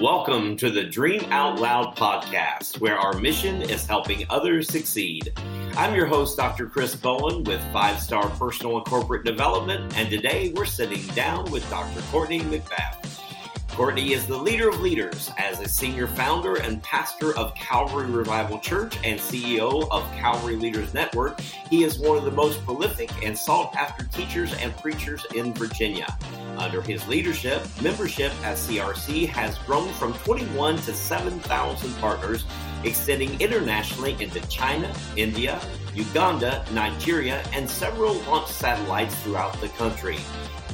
Welcome to the Dream Out Loud podcast, where our mission is helping others succeed. I'm your host, Dr. Chris Bowen, with Five Star Personal and Corporate Development, and today we're sitting down with Dr. Courtney McBath. Courtney is the leader of leaders as a senior founder and pastor of Calvary Revival Church and CEO of Calvary Leaders Network. He is one of the most prolific and sought after teachers and preachers in Virginia. Under his leadership, membership at CRC has grown from 21 to 7,000 partners, extending internationally into China, India, Uganda, Nigeria, and several launch satellites throughout the country.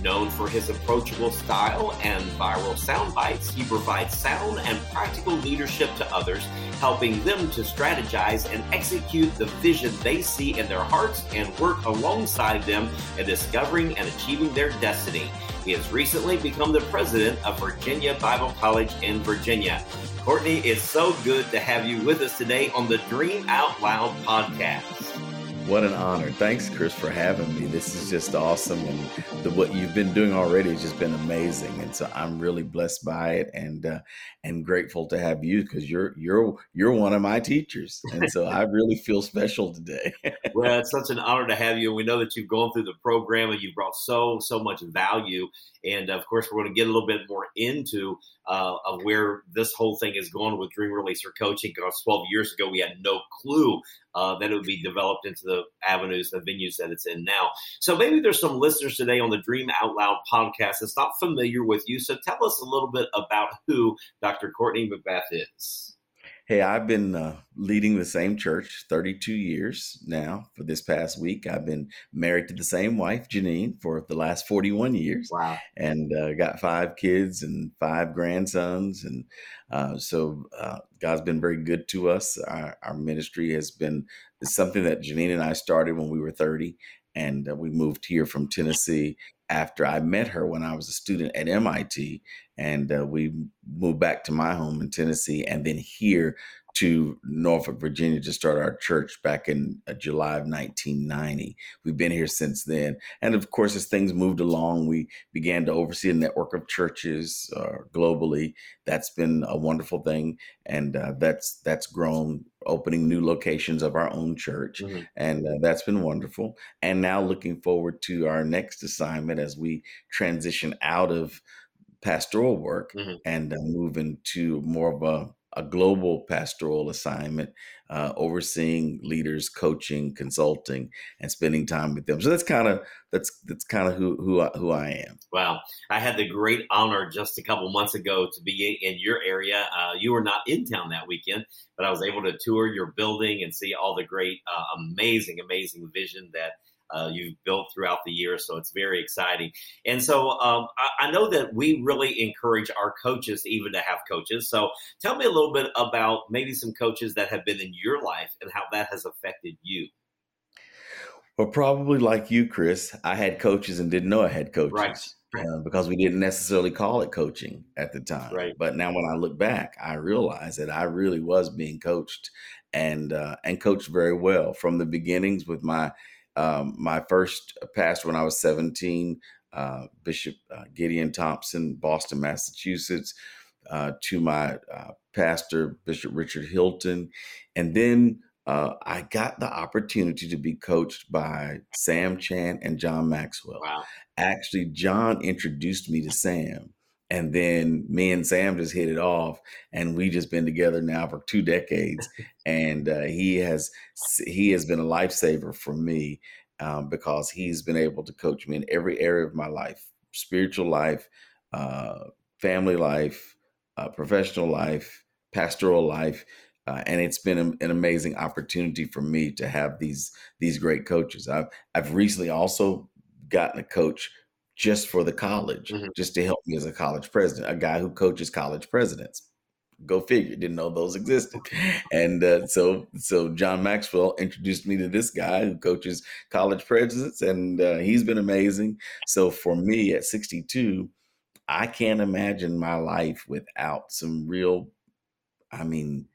Known for his approachable style and viral sound bites, he provides sound and practical leadership to others, helping them to strategize and execute the vision they see in their hearts and work alongside them in discovering and achieving their destiny. He has recently become the president of Virginia Bible College in Virginia. Courtney, it's so good to have you with us today on the Dream Out Loud podcast. What an honor. Thanks, Chris, for having me. This is just awesome. And the, what you've been doing already has just been amazing. And so I'm really blessed by it and uh, and grateful to have you because you're you're you're one of my teachers. And so I really feel special today. well, it's such an honor to have you. And we know that you've gone through the program and you've brought so, so much value. And of course, we're going to get a little bit more into uh, of where this whole thing is going with Dream Releaser coaching. Because 12 years ago, we had no clue uh, that it would be developed into the avenues, the venues that it's in now. So maybe there's some listeners today on the Dream Out Loud podcast that's not familiar with you. So tell us a little bit about who Dr. Courtney McBath is. Hey, I've been uh, leading the same church 32 years now. For this past week, I've been married to the same wife, Janine, for the last 41 years. Wow. And uh, got five kids and five grandsons. And uh, so uh, God's been very good to us. Our, our ministry has been something that Janine and I started when we were 30. And uh, we moved here from Tennessee after I met her when I was a student at MIT, and uh, we moved back to my home in Tennessee, and then here to Norfolk, Virginia to start our church back in uh, July of 1990. We've been here since then. And of course, as things moved along, we began to oversee a network of churches uh, globally. That's been a wonderful thing. And uh, that's, that's grown, opening new locations of our own church. Mm-hmm. And uh, that's been wonderful. And now looking forward to our next assignment as we transition out of pastoral work mm-hmm. and uh, move into more of a a global pastoral assignment, uh, overseeing leaders, coaching, consulting, and spending time with them. So that's kind of that's that's kind of who who I, who I am. Wow, I had the great honor just a couple months ago to be in your area. Uh, you were not in town that weekend, but I was able to tour your building and see all the great, uh, amazing, amazing vision that uh, you've built throughout the year. So it's very exciting. And so um, I, I, know that we really encourage our coaches even to have coaches. So tell me a little bit about maybe some coaches that have been in your life and how that has affected you. Well, probably like you, Chris, I had coaches and didn't know I had coaches. Right. Uh, because we didn't necessarily call it coaching at the time. Right. But now when I look back, I realize that I really was being coached and uh, and coached very well from the beginnings with my um, my first pastor when I was 17, uh, Bishop uh, Gideon Thompson, Boston, Massachusetts, uh, to my uh, pastor, Bishop Richard Hilton. And then uh, I got the opportunity to be coached by Sam Chand and John Maxwell. Wow. Actually, John introduced me to Sam and then me and Sam just hit it off, and we just been together now for two decades. and uh, he has he has been a lifesaver for me um, because he's been able to coach me in every area of my life: spiritual life, uh, family life, uh, professional life, pastoral life. Uh, and it's been a, an amazing opportunity for me to have these these great coaches. I've I've recently also gotten a coach just for the college, mm-hmm. just to help me as a college president, a guy who coaches college presidents. Go figure, didn't know those existed. And uh, so, so John Maxwell introduced me to this guy who coaches college presidents, and uh, he's been amazing. So for me at 62, I can't imagine my life without some real, I mean,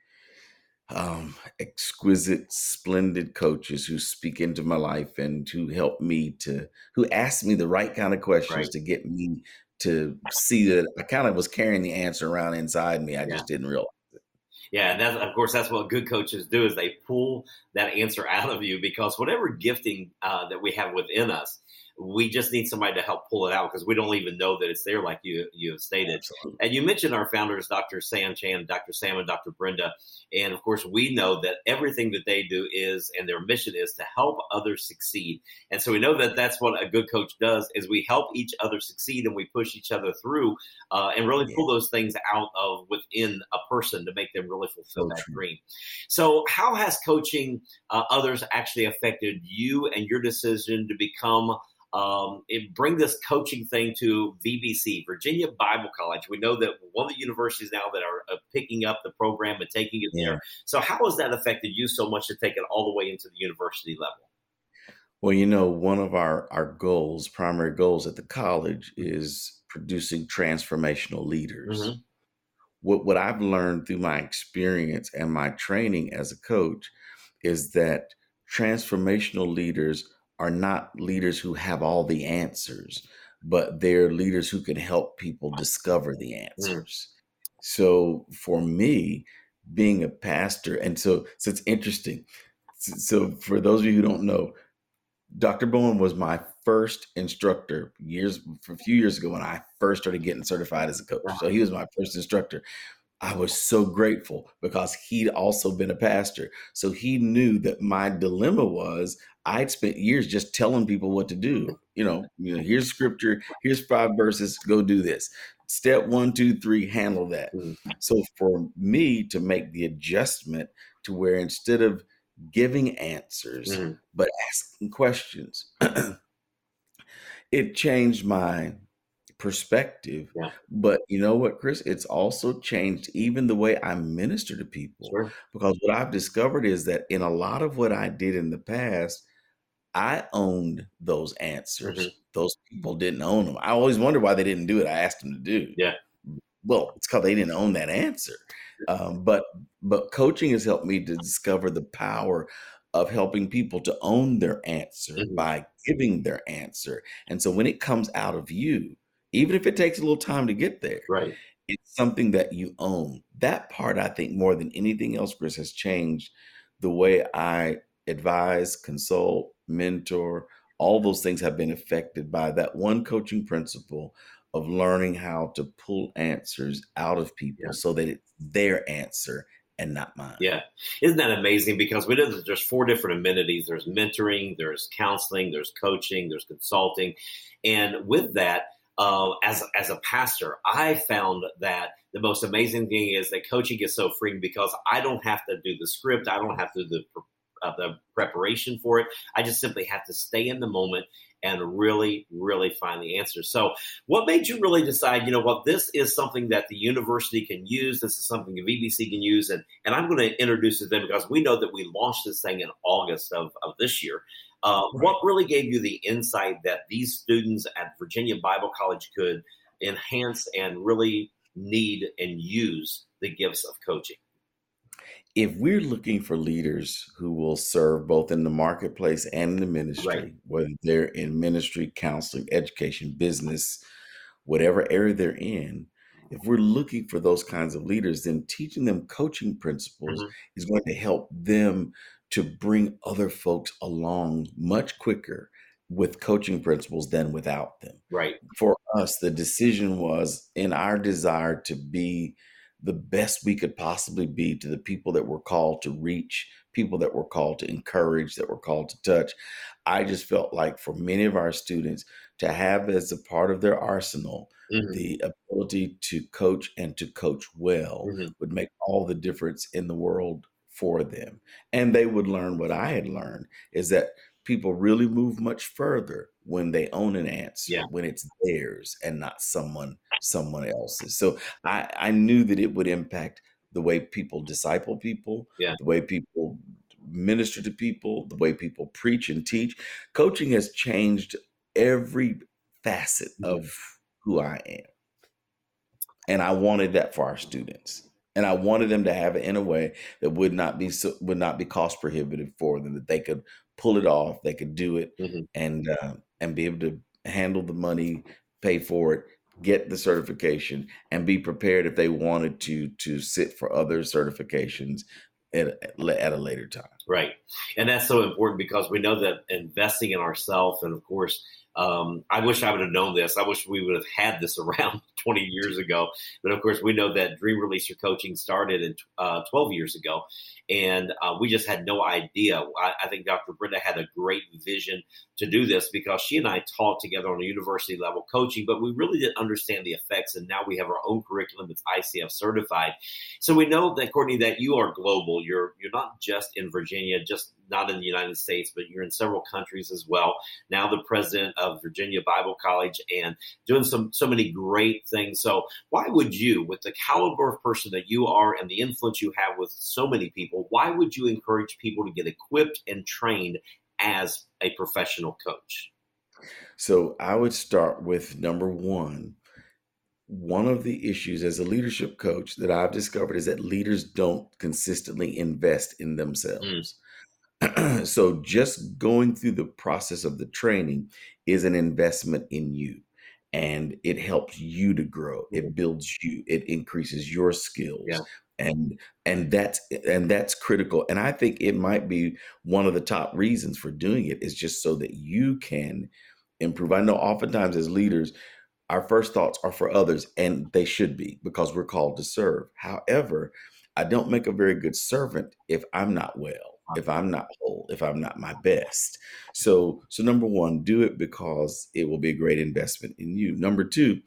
um, exquisite, splendid coaches who speak into my life and who help me to, who ask me the right kind of questions right. to get me to see that I kind of was carrying the answer around inside me. I yeah. just didn't realize. It. Yeah, and that's of course that's what good coaches do is they pull that answer out of you because whatever gifting uh, that we have within us, we just need somebody to help pull it out because we don't even know that it's there, like you you have stated. Absolutely. And you mentioned our founders, Dr. Sam Chand, Dr. Sam, and Dr. Brenda. And of course, we know that everything that they do is, and their mission is to help others succeed. And so we know that that's what a good coach does: is we help each other succeed and we push each other through, uh, and really pull those things out of within a person to make them really fulfill so that true. dream. So, how has coaching uh, others actually affected you and your decision to become um, it bring this coaching thing to VBC, Virginia Bible College. We know that one of the universities now that are uh, picking up the program and taking it yeah. there. So, how has that affected you so much to take it all the way into the university level? Well, you know, one of our our goals, primary goals at the college, is producing transformational leaders. Mm-hmm. What what I've learned through my experience and my training as a coach is that transformational leaders are not leaders who have all the answers, but they're leaders who can help people discover the mm. answers. Mm. So for me, being a pastor, and so so it's interesting. So for those of you who don't know, Dr. Bowen was my first instructor years a few years ago when I first started getting certified as a coach. So he was my first instructor. I was so grateful because he'd also been a pastor. So he knew that my dilemma was I'd spent years just telling people what to do. You know, you know, here's scripture, here's five verses, go do this. Step one, two, three, handle that. Mm-hmm. So for me to make the adjustment to where instead of giving answers, mm-hmm. but asking questions, it changed my perspective. Yeah. But you know what, Chris? It's also changed even the way I minister to people. Sure. Because what I've discovered is that in a lot of what I did in the past, I owned those answers. Mm-hmm. Those people didn't own them. I always wondered why they didn't do it. I asked them to do. Yeah. Well, it's because they didn't own that answer. Um, but but coaching has helped me to discover the power of helping people to own their answer mm-hmm. by giving their answer. And so when it comes out of you, even if it takes a little time to get there. Right. It's something that you own. That part, I think, more than anything else, Chris, has changed the way I advise, consult, mentor. All those things have been affected by that one coaching principle of learning how to pull answers out of people yeah. so that it's their answer and not mine. Yeah. Isn't that amazing? Because we know that there's four different amenities there's mentoring, there's counseling, there's coaching, there's consulting. And with that, uh, as as a pastor, I found that the most amazing thing is that coaching is so freeing because I don't have to do the script, I don't have to do the, uh, the preparation for it. I just simply have to stay in the moment and really, really find the answer. So, what made you really decide, you know what, this is something that the university can use, this is something the VBC can use, and, and I'm going to introduce it to them because we know that we launched this thing in August of, of this year. Uh, right. What really gave you the insight that these students at Virginia Bible College could enhance and really need and use the gifts of coaching? If we're looking for leaders who will serve both in the marketplace and in the ministry, right. whether they're in ministry, counseling, education, business, whatever area they're in, if we're looking for those kinds of leaders, then teaching them coaching principles mm-hmm. is going to help them to bring other folks along much quicker with coaching principles than without them. Right. For us, the decision was in our desire to be the best we could possibly be to the people that we're called to reach, people that we're called to encourage, that we're called to touch. I just felt like for many of our students to have as a part of their arsenal mm-hmm. the ability to coach and to coach well mm-hmm. would make all the difference in the world for them. And they would learn what I had learned is that people really move much further when they own an answer, yeah. when it's theirs and not someone someone else's. So I, I knew that it would impact the way people disciple people, yeah. the way people minister to people, the way people preach and teach. Coaching has changed every facet mm-hmm. of who I am. And I wanted that for our students and I wanted them to have it in a way that would not be so, would not be cost prohibitive for them. That they could pull it off, they could do it, mm-hmm. and uh, and be able to handle the money, pay for it, get the certification, and be prepared if they wanted to to sit for other certifications at, at a later time. Right, and that's so important because we know that investing in ourselves, and of course um, I wish I would have known this. I wish we would have had this around 20 years ago. But of course, we know that Dream Releaser coaching started in uh, 12 years ago, and uh, we just had no idea. I, I, think Dr. Brenda had a great vision to do this because she and I taught together on a university level coaching, but we really didn't understand the effects. And now we have our own curriculum that's ICF certified. So we know that, Courtney, that you are global. You're you're not just in Virginia, just not in the United States, but you're in several countries as well. Now the president of Virginia Bible College and doing some so many great things. So why would you, with the caliber of person that you are and the influence you have with so many people, why would you encourage people to get equipped and trained as a professional coach? So I would start with number one. One of the issues as a leadership coach that I've discovered is that leaders don't consistently invest in themselves. Mm. so just going through the process of the training is an investment in you and it helps you to grow it mm-hmm. builds you it increases your skills yeah. And and that's and that's critical and i think it might be one of the top reasons for doing it is just so that you can improve i know oftentimes as leaders our first thoughts are for others and they should be because we're called to serve however i don't make a very good servant if i'm not well if I'm not whole, if I'm not my best. So, so number one, do it because it will be a great investment in you. Number two,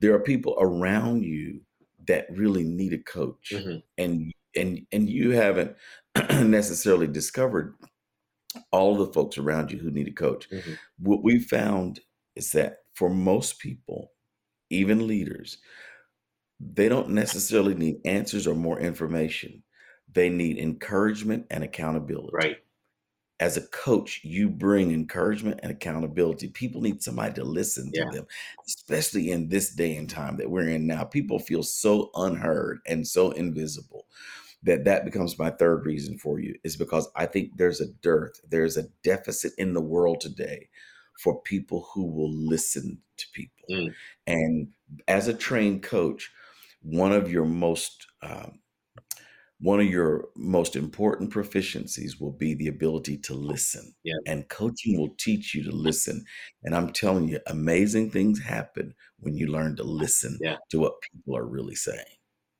there are people around you that really need a coach, mm-hmm. and and and you haven't necessarily discovered all the folks around you who need a coach. Mm-hmm. What we found is that for most people, even leaders, they don't necessarily need answers or more information they need encouragement and accountability. Right. As a coach, you bring encouragement and accountability. People need somebody to listen to yeah. them, especially in this day and time that we're in now. People feel so unheard and so invisible that that becomes my third reason for you is because I think there's a dearth, there's a deficit in the world today for people who will listen to people. Mm. And as a trained coach, one of your most um, one of your most important proficiencies will be the ability to listen. Yeah. And coaching will teach you to listen. And I'm telling you, amazing things happen when you learn to listen yeah. to what people are really saying.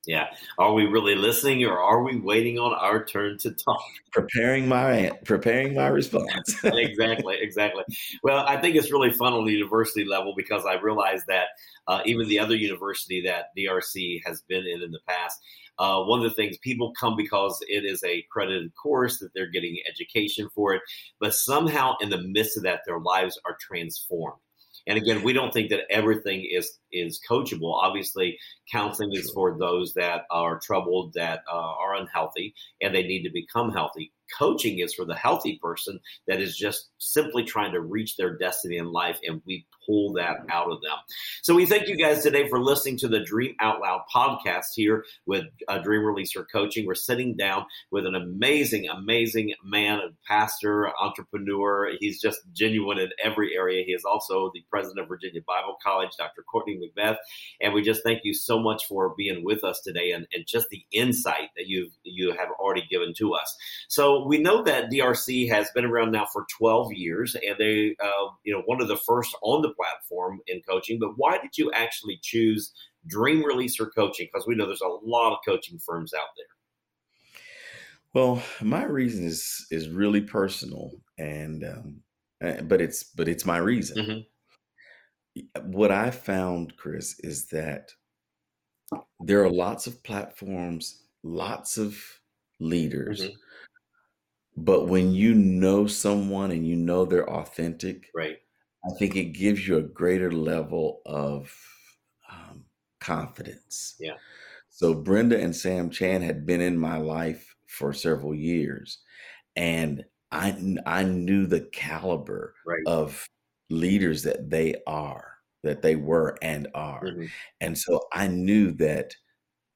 Yeah. Are we really listening or are we waiting on our turn to talk? Preparing my preparing my response. exactly, exactly. Well, I think it's really fun on the university level because I realize that uh, even the other university that DRC has been in in the past, uh, one of the things people come because it is a credited course that they're getting education for it, but somehow in the midst of that, their lives are transformed. And again, we don't think that everything is is coachable. Obviously, counseling is for those that are troubled, that uh, are unhealthy, and they need to become healthy. Coaching is for the healthy person that is just simply trying to reach their destiny in life, and we pull that out of them. So we thank you guys today for listening to the Dream Out Loud podcast here with uh, Dream Releaser Coaching. We're sitting down with an amazing, amazing man, a pastor, entrepreneur. He's just genuine in every area. He is also the president of Virginia Bible College, Dr. Courtney McBath. And we just thank you so much for being with us today and, and just the insight that you've you have already given to us. So we know that DRC has been around now for 12 years, and they, uh, you know, one of the first on the platform in coaching. But why did you actually choose Dream Releaser Coaching? Because we know there's a lot of coaching firms out there. Well, my reason is is really personal, and um, eh, but it's but it's my reason. Mm-hmm what I found, Chris, is that there are lots of platforms, lots of leaders, mm-hmm. But when you know someone and you know they're authentic, right? I think it gives you a greater level of um, confidence. Yeah. So Brenda and Sam Chand had been in my life for several years, and I I knew the caliber right. of leaders that they are, that they were and are. Mm-hmm. And so I knew that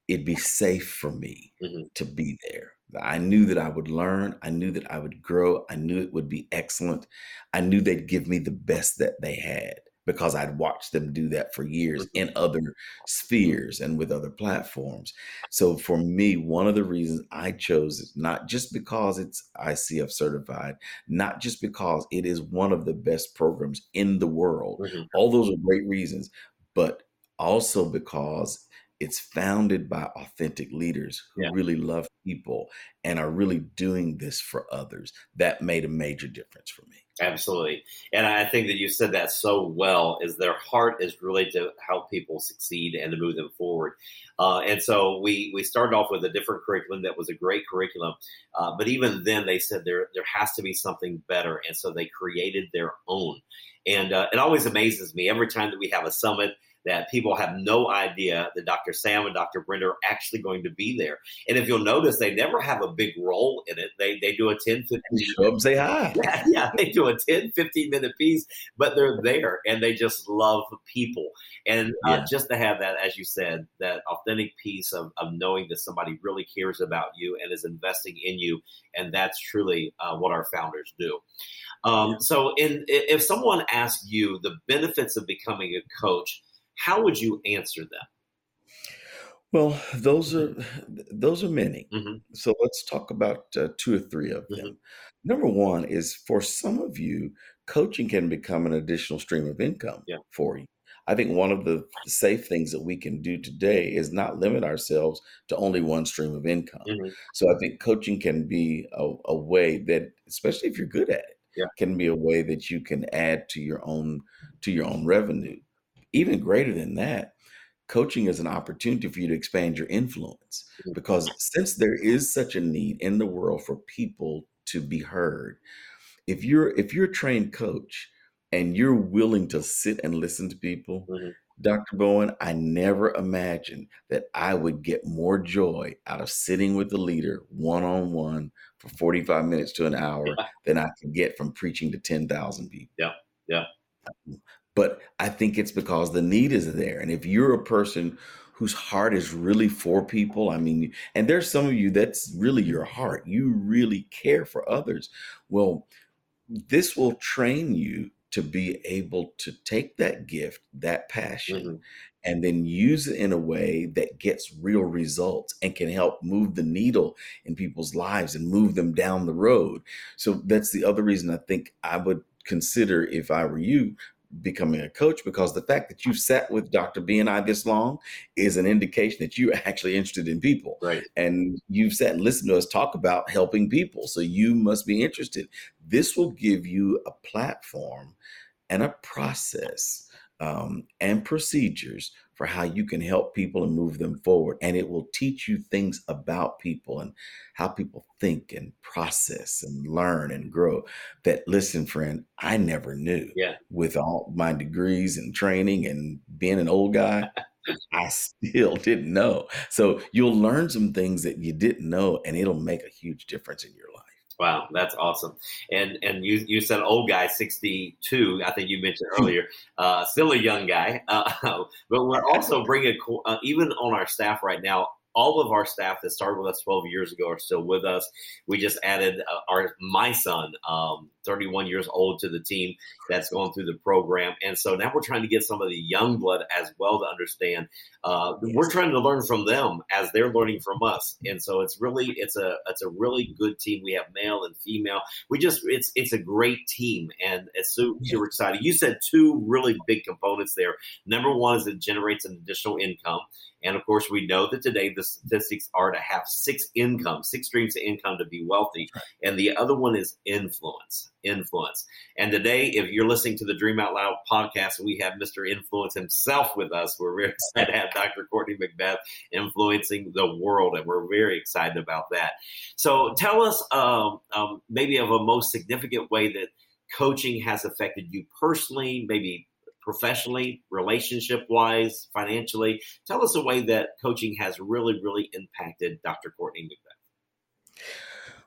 it'd be safe for me mm-hmm. to be there. I knew that I would learn. I knew that I would grow. I knew it would be excellent. I knew they'd give me the best that they had. because I'd watched them do that for years Mm-hmm. in other spheres and with other platforms. So for me, one of the reasons I chose it, not just because it's ICF certified, not just because it is one of the best programs in the world. Mhm. All those are great reasons, but also because it's founded by authentic leaders who Yeah. really love people and are really doing this for others. That made a major difference for me. Absolutely. And I think that you said that so well is their heart is really to help people succeed and to move them forward. Uh, and so we, we started off with a different curriculum that was a great curriculum. Uh, but even then they said there, there has to be something better. And so they created their own. And uh, it always amazes me every time that we have a summit that people have no idea that Dr. Sam and Dr. Brenda are actually going to be there. And if you'll notice, they never have a big role in it. They, they do a 10, 15 Show up say hi. yeah, yeah, they do a 10, 15 minute piece, but they're there and they just love people. And uh, Yeah. just to have that, as you said, that authentic piece of, of knowing that somebody really cares about you and is investing in you. And that's truly uh, what our founders do. Um, so, in, if someone asks you the benefits of becoming a coach, how would you answer them? Well, those are those are many. Mhm. So let's talk about uh, two or three of them. Number one is for some of you, coaching can become an additional stream of income Yeah. for you. I think one of the safe things that we can do today is not limit ourselves to only one stream of income. Mhm. So I think coaching can be a, a way that, especially if you're good at it, Yeah. can be a way that you can add to your own to your own revenue. Even greater than that, coaching is an opportunity for you to expand your influence Mhm. because since there is such a need in the world for people to be heard, if you're if you're a trained coach and you're willing to sit and listen to people, Mhm. Dr. Bowen, I never imagined that I would get more joy out of sitting with the leader one on one for 45 minutes to an hour Yeah. than I could get from preaching to 10,000 people. Yeah, yeah. But I think it's because the need is there. And if you're a person whose heart is really for people, I mean, and there's some of you that's really your heart, you really care for others. Well, this will train you to be able to take that gift, that passion, Mhm. and then use it in a way that gets real results and can help move the needle in people's lives and move them down the road. So that's the other reason I think I would consider if I were you becoming a coach because the fact that you've sat with Dr. B and I this long is an indication that you're actually interested in people Right. and you've sat and listened to us talk about helping people. So you must be interested. This will give you a platform and a process um, and procedures for how you can help people and move them forward. And it will teach you things about people and how people think and process and learn and grow that, listen, friend, I never knew. Yeah. With all my degrees and training and being an old guy, I still didn't know. So you'll learn some things that you didn't know, and it'll make a huge difference in your life. Wow, that's awesome. And and you you said old guy, sixty two. I think you mentioned earlier. Uh, still a young guy, uh, but we're also bringing uh, even on our staff right now. All of our staff that started with us 12 years ago are still with us. We just added uh, our my son, um, 31 years old, to the team that's going through the program, and so now we're trying to get some of the young blood as well to understand. Uh, We're trying to learn from them as they're learning from us, and so it's really it's a it's a really good team. We have male and female. We just it's it's a great team, and it's so Yeah. super exciting. You said two really big components there. Number one is it generates an additional income. And of course, we know that today the statistics are to have six income, six streams of income to be wealthy. And the other one is influence. Influence. And today, if you're listening to the Dream Out Loud podcast, we have Mr. Influence himself with us. We're very excited to have Dr. Courtney McBath influencing the world, and we're very excited about that. So, tell us um, um, maybe of a most significant way that coaching has affected you personally, maybe professionally, relationship wise, financially. Tell us a way that coaching has really, really impacted Dr. Courtney McBath.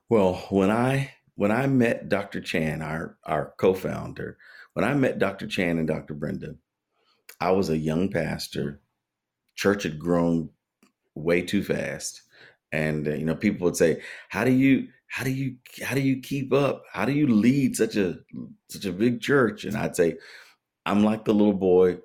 Well, when I when I met Dr. Chand, our our co-founder, when I met Dr. Chand and Dr. Brenda, I was a young pastor. Church had grown way too fast, and uh, you know people would say, "How do you how do you how do you keep up? How do you lead such a such a big church?" And I'd say, I'm like the little boy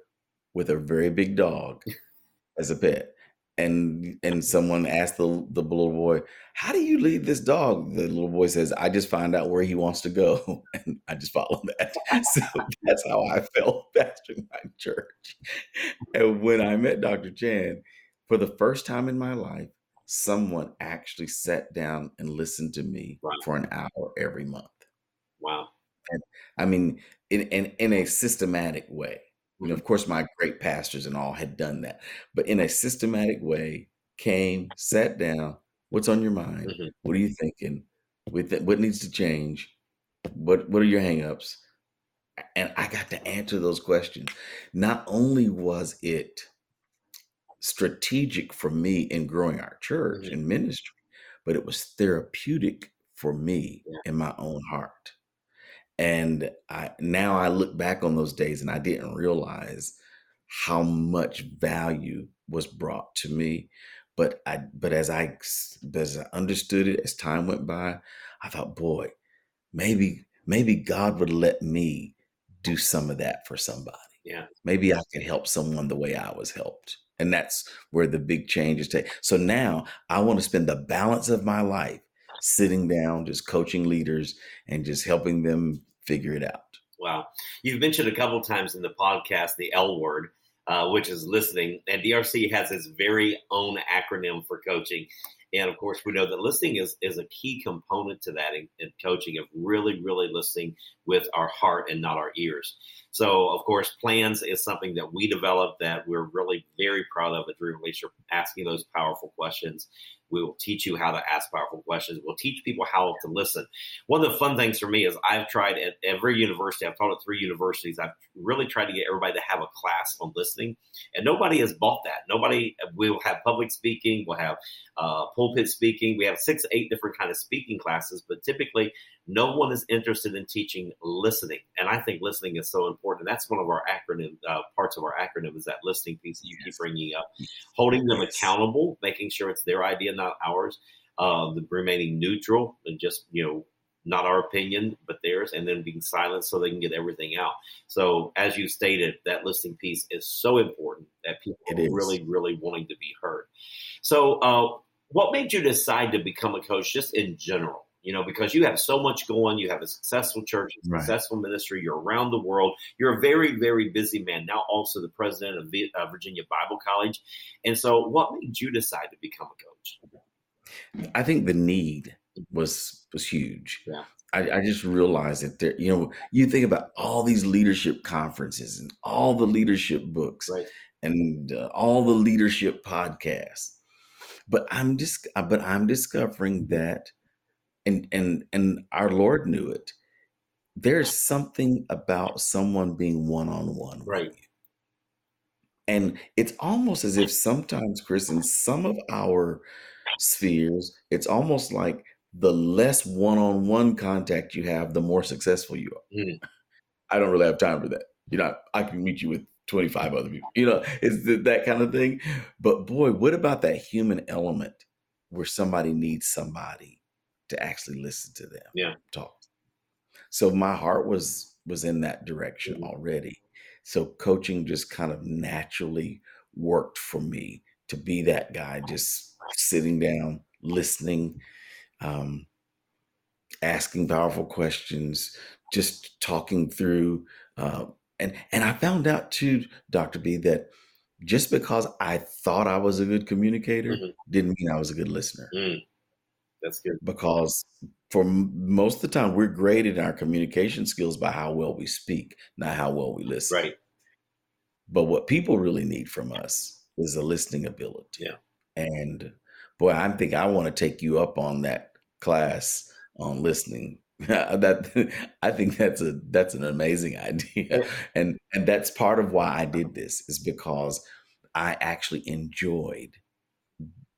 with a very big dog as a pet. And and someone asked the the little boy, "How do you lead this dog?" The little boy says, "I just find out where he wants to go, and I just follow that." So that's how I felt pastoring my church. And when I met Dr. Chand, for the first time in my life, someone actually sat down and listened to me Wow. for an hour every month. Wow. And I mean, in in, in a systematic way. Mhm. of course, my great pastors and all had done that, but in a systematic way, came, sat down. What's on your mind? Mhm. What are you thinking? With it, what needs to change? What What are your hangups? And I got to answer those questions. Not only was it strategic for me in growing our church Mhm. and ministry, but it was therapeutic for me Yeah. in my own heart. And I now I look back on those days and I didn't realize how much value was brought to me. But I but as I as I understood it as time went by, I thought, boy, maybe maybe God would let me do some of that for somebody. Yeah. Maybe I could help someone the way I was helped. And that's where the big changes take. So now I want to spend the balance of my life sitting down, just coaching leaders and just helping them figure it out. Wow. You've mentioned a couple times in the podcast the L word, uh, which is listening. And DRC has its very own acronym for coaching. And of course, we know that listening is, is a key component to that in, in coaching of really, really listening with our heart and not our ears. So, of course, plans is something that we developed that we're really very proud of at Dream Leadership, asking those powerful questions. We will teach you how to ask powerful questions. We'll teach people how to listen. One of the fun things for me is I've tried at every university, I've taught at three universities, I've really tried to get everybody to have a class on listening, and nobody has bought that. Nobody, we will have public speaking, we'll have uh, pulpit speaking, we have six, eight different kind of speaking classes, but typically no one is interested in teaching listening. And I think listening is so important. That's one of our acronym uh, parts of our acronym is that listening piece that you keep bringing up, holding them Yes. accountable, making sure it's their idea, not ours. Uh, the remaining neutral and just you know not our opinion but theirs, and then being silent so they can get everything out. So as you stated, that listening piece is so important that people are really, really wanting to be heard. So, uh, what made you decide to become a coach, just in general? You know, because you have so much going, you have a successful church, a Right. successful ministry, you're around the world, you're a very, very busy man. Now, also the president of uh, Virginia Bible College, and so, what made you decide to become a coach? I think the need was was huge. Yeah. I, I just realized that there, you know, you think about all these leadership conferences and all the leadership books Right. and uh, all the leadership podcasts, but I'm just, but I'm discovering that, and and and our Lord knew it. There's something about someone being one on one, Right. and it's almost as if sometimes, Chris, in some of our spheres, it's almost like the less one-on-one contact you have, the more successful you are. Mm. I don't really have time for that. You know, I can meet you with 25 other people. You know, it's that kind of thing. But boy, what about that human element where somebody needs somebody to actually listen to them Yeah. talk? So my heart was was in that direction Mhm. already. So coaching just kind of naturally worked for me to be that guy, just sitting down, listening, um, asking powerful questions, just talking through. Uh, and and I found out too, Doctor B, that just because I thought I was a good communicator Mhm. didn't mean I was a good listener. Mm. That's good. Because for m- most of the time, we're graded in our communication skills by how well we speak, not how well we listen. Right. But what people really need from us is a listening ability. Yeah. And boy, I think I want to take you up on that class on listening. that I think that's a that's an amazing idea. Yeah. And and that's part of why I did this is because I actually enjoyed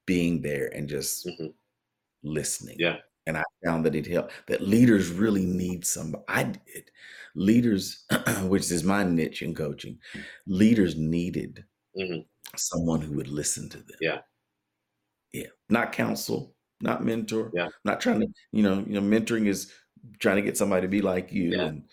being there and just Mhm. Listening. Yeah. And I found that it helped that leaders really need some I did. Leaders, which is my niche in coaching, leaders needed Mhm. someone who would listen to them. Yeah. Yeah. Not counsel, not mentor. Yeah. Not trying to, you know, you know, mentoring is trying to get somebody to be like you Yeah. and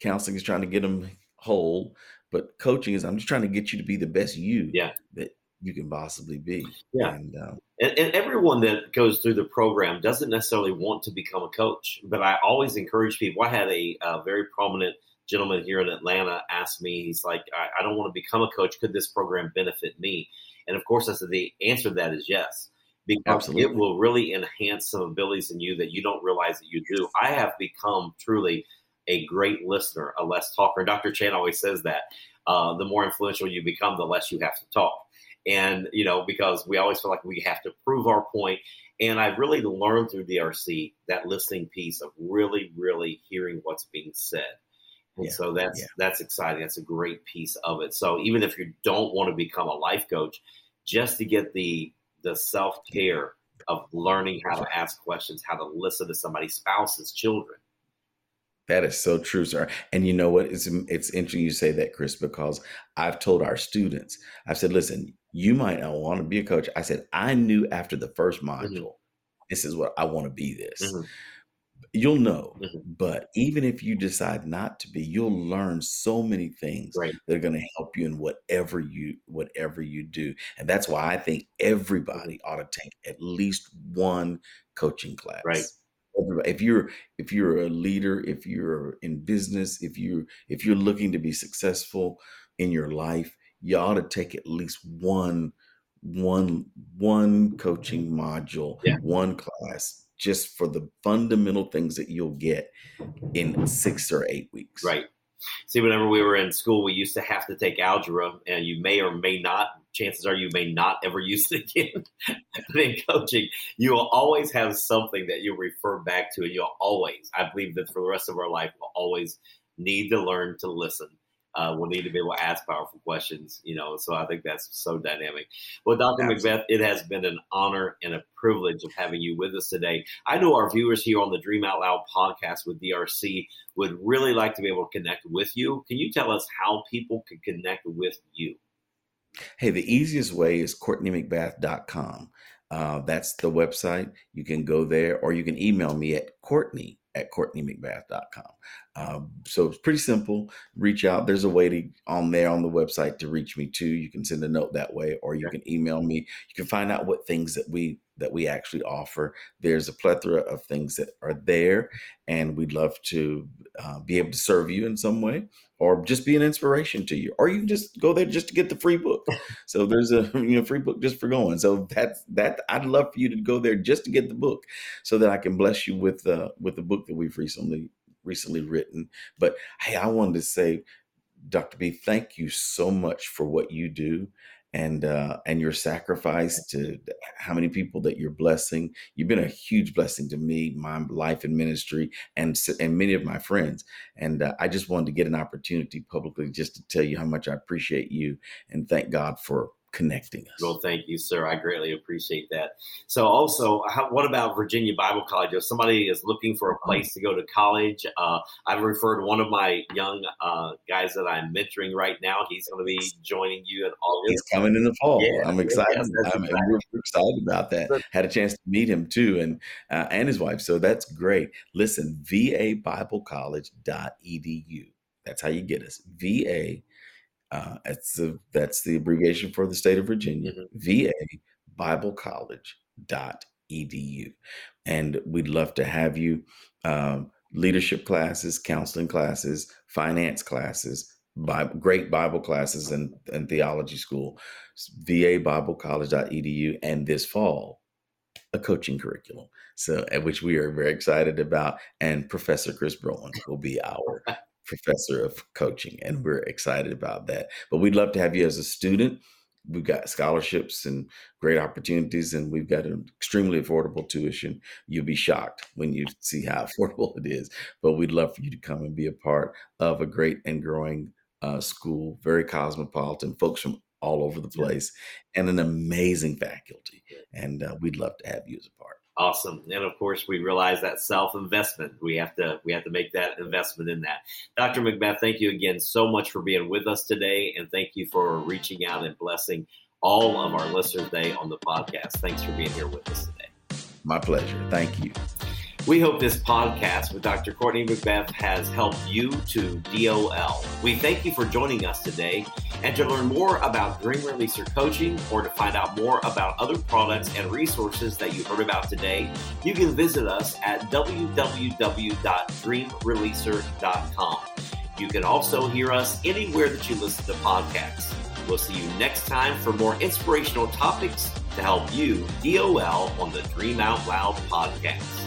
counseling is trying to get them whole, but coaching is I'm just trying to get you to be the best you yeah. that you can possibly be. Yeah. And, um, and, and, everyone that goes through the program doesn't necessarily want to become a coach, but I always encourage people. I had a, a very prominent gentleman here in Atlanta ask me, he's like, I, I, don't want to become a coach. Could this program benefit me? And of course, I said the answer to that is yes, because Absolutely. it will really enhance some abilities in you that you don't realize that you do. I have become truly a great listener, a less talker. Dr. Chand always says that. Uh, the more influential you become, the less you have to talk and you know because we always feel like we have to prove our point and i really learned through drc that listening piece of really really hearing what's being said and yeah. so that's yeah. that's exciting that's a great piece of it so even if you don't want to become a life coach just to get the the self-care of learning how to ask questions how to listen to somebody's spouses children that is so true, sir. And you know what? It's it's interesting you say that, Chris, because I've told our students, I've said, listen, you might not want to be a coach. I said, I knew after the first module, mm-hmm. this is what I want to be this. Mm-hmm. You'll know, mm-hmm. but even if you decide not to be, you'll learn so many things right. that are going to help you in whatever you whatever you do. And that's why I think everybody ought to take at least one coaching class. Right if you're if you're a leader if you're in business if you if you're looking to be successful in your life you ought to take at least one one one coaching mm-hmm. module, yeah. one class, just for the fundamental things that you'll get in six or eight weeks. Right. See, whenever we were in school, we used to have to take algebra, and you may or may not. Chances are you may not ever use it again. but in coaching, you will always have something that you'll refer back to, and you'll always, I believe that for the rest of our life, we'll always need to learn to listen uh, will need to be able to ask powerful questions, you know. So I think that's so dynamic. Well, Dr. Absolutely. McBath, it has been an honor and a privilege of having you with us today. I know our viewers here on the Dream Out Loud podcast with DRC would really like to be able to connect with you. Can you tell us how people can connect with you? Hey, the easiest way is CourtneyMcBath.com. Uh, that's the website. You can go there or you can email me at Courtney at CourtneyMcBath.com. Um, so it's pretty simple. Reach out. There's a way to on there on the website to reach me too. You can send a note that way, or you can email me. You can find out what things that we that we actually offer. There's a plethora of things that are there, and we'd love to uh, be able to serve you in some way, or just be an inspiration to you, or you can just go there just to get the free book. So there's a you know free book just for going. So that's that. I'd love for you to go there just to get the book, so that I can bless you with uh, with the book that we've recently recently written. But hey, I wanted to say, Dr. B, thank you so much for what you do and uh, and your sacrifice to how many people that you're blessing. You've been a huge blessing to me, my life and ministry, and and many of my friends. And uh, I just wanted to get an opportunity publicly just to tell you how much I appreciate you and thank God for connecting us. Well, thank you, sir. I greatly appreciate that. So, also, how, what about Virginia Bible College? If somebody is looking for a place to go to college, uh, I've referred one of my young uh, guys that I'm mentoring right now. He's going to be joining you in August. He's coming in the fall. Yeah, I'm excited. Yes, I'm, we're excited about that. Had a chance to meet him too, and uh, and his wife. So that's great. Listen, VABiblecollege.edu. That's how you get us. VA uh, that's the that's the abbreviation for the state of Virginia. Mm-hmm. VA Bible College dot edu, and we'd love to have you. Um, leadership classes, counseling classes, finance classes, Bible, great Bible classes, and, and theology school. VA Bible College.edu, and this fall, a coaching curriculum. So, at which we are very excited about. And Professor Chris Bowen will be our professor of coaching, and we're excited about that. But we'd love to have you as a student. We've got scholarships and great opportunities, and we've got an extremely affordable tuition. You'll be shocked when you see how affordable it is. But we'd love for you to come and be a part of a great and growing uh, school, very cosmopolitan, folks from all over the place, and an amazing faculty. And uh, we'd love to have you as a part. Awesome. And of course, we realize that self investment. We have to we have to make that investment in that. Dr. McBath, thank you again so much for being with us today, and thank you for reaching out and blessing all of our listeners today on the podcast. Thanks for being here with us today. My pleasure. Thank you. We hope this podcast with Dr. Courtney McBath has helped you to DOL. We thank you for joining us today. And to learn more about Dream Releaser coaching or to find out more about other products and resources that you heard about today, you can visit us at www.dreamreleaser.com. You can also hear us anywhere that you listen to podcasts. We'll see you next time for more inspirational topics to help you DOL on the Dream Out Loud podcast.